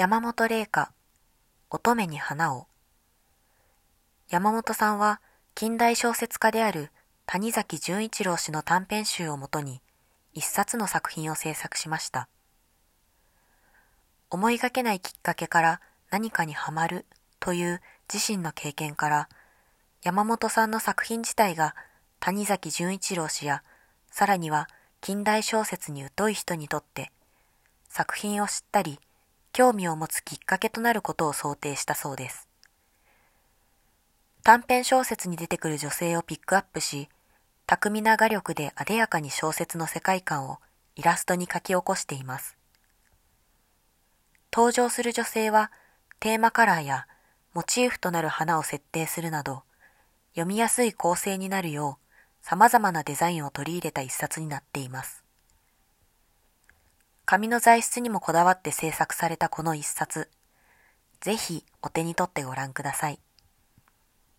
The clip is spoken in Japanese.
山本玲香、乙女に花を。山本さんは近代小説家である谷崎潤一郎氏の短編集をもとに一冊の作品を制作しました。思いがけないきっかけから何かにはまるという自身の経験から山本さんの作品自体が谷崎潤一郎氏やさらには近代小説に疎い人にとって作品を知ったり興味を持つきっかけとなることを想定したそうです。短編小説に出てくる女性をピックアップし、巧みな画力で艶やかに小説の世界観をイラストに書き起こしています。登場する女性はテーマカラーやモチーフとなる花を設定するなど、読みやすい構成になるよう様々なデザインを取り入れた一冊になっています。紙の材質にもこだわって制作されたこの一冊、ぜひお手に取ってご覧ください。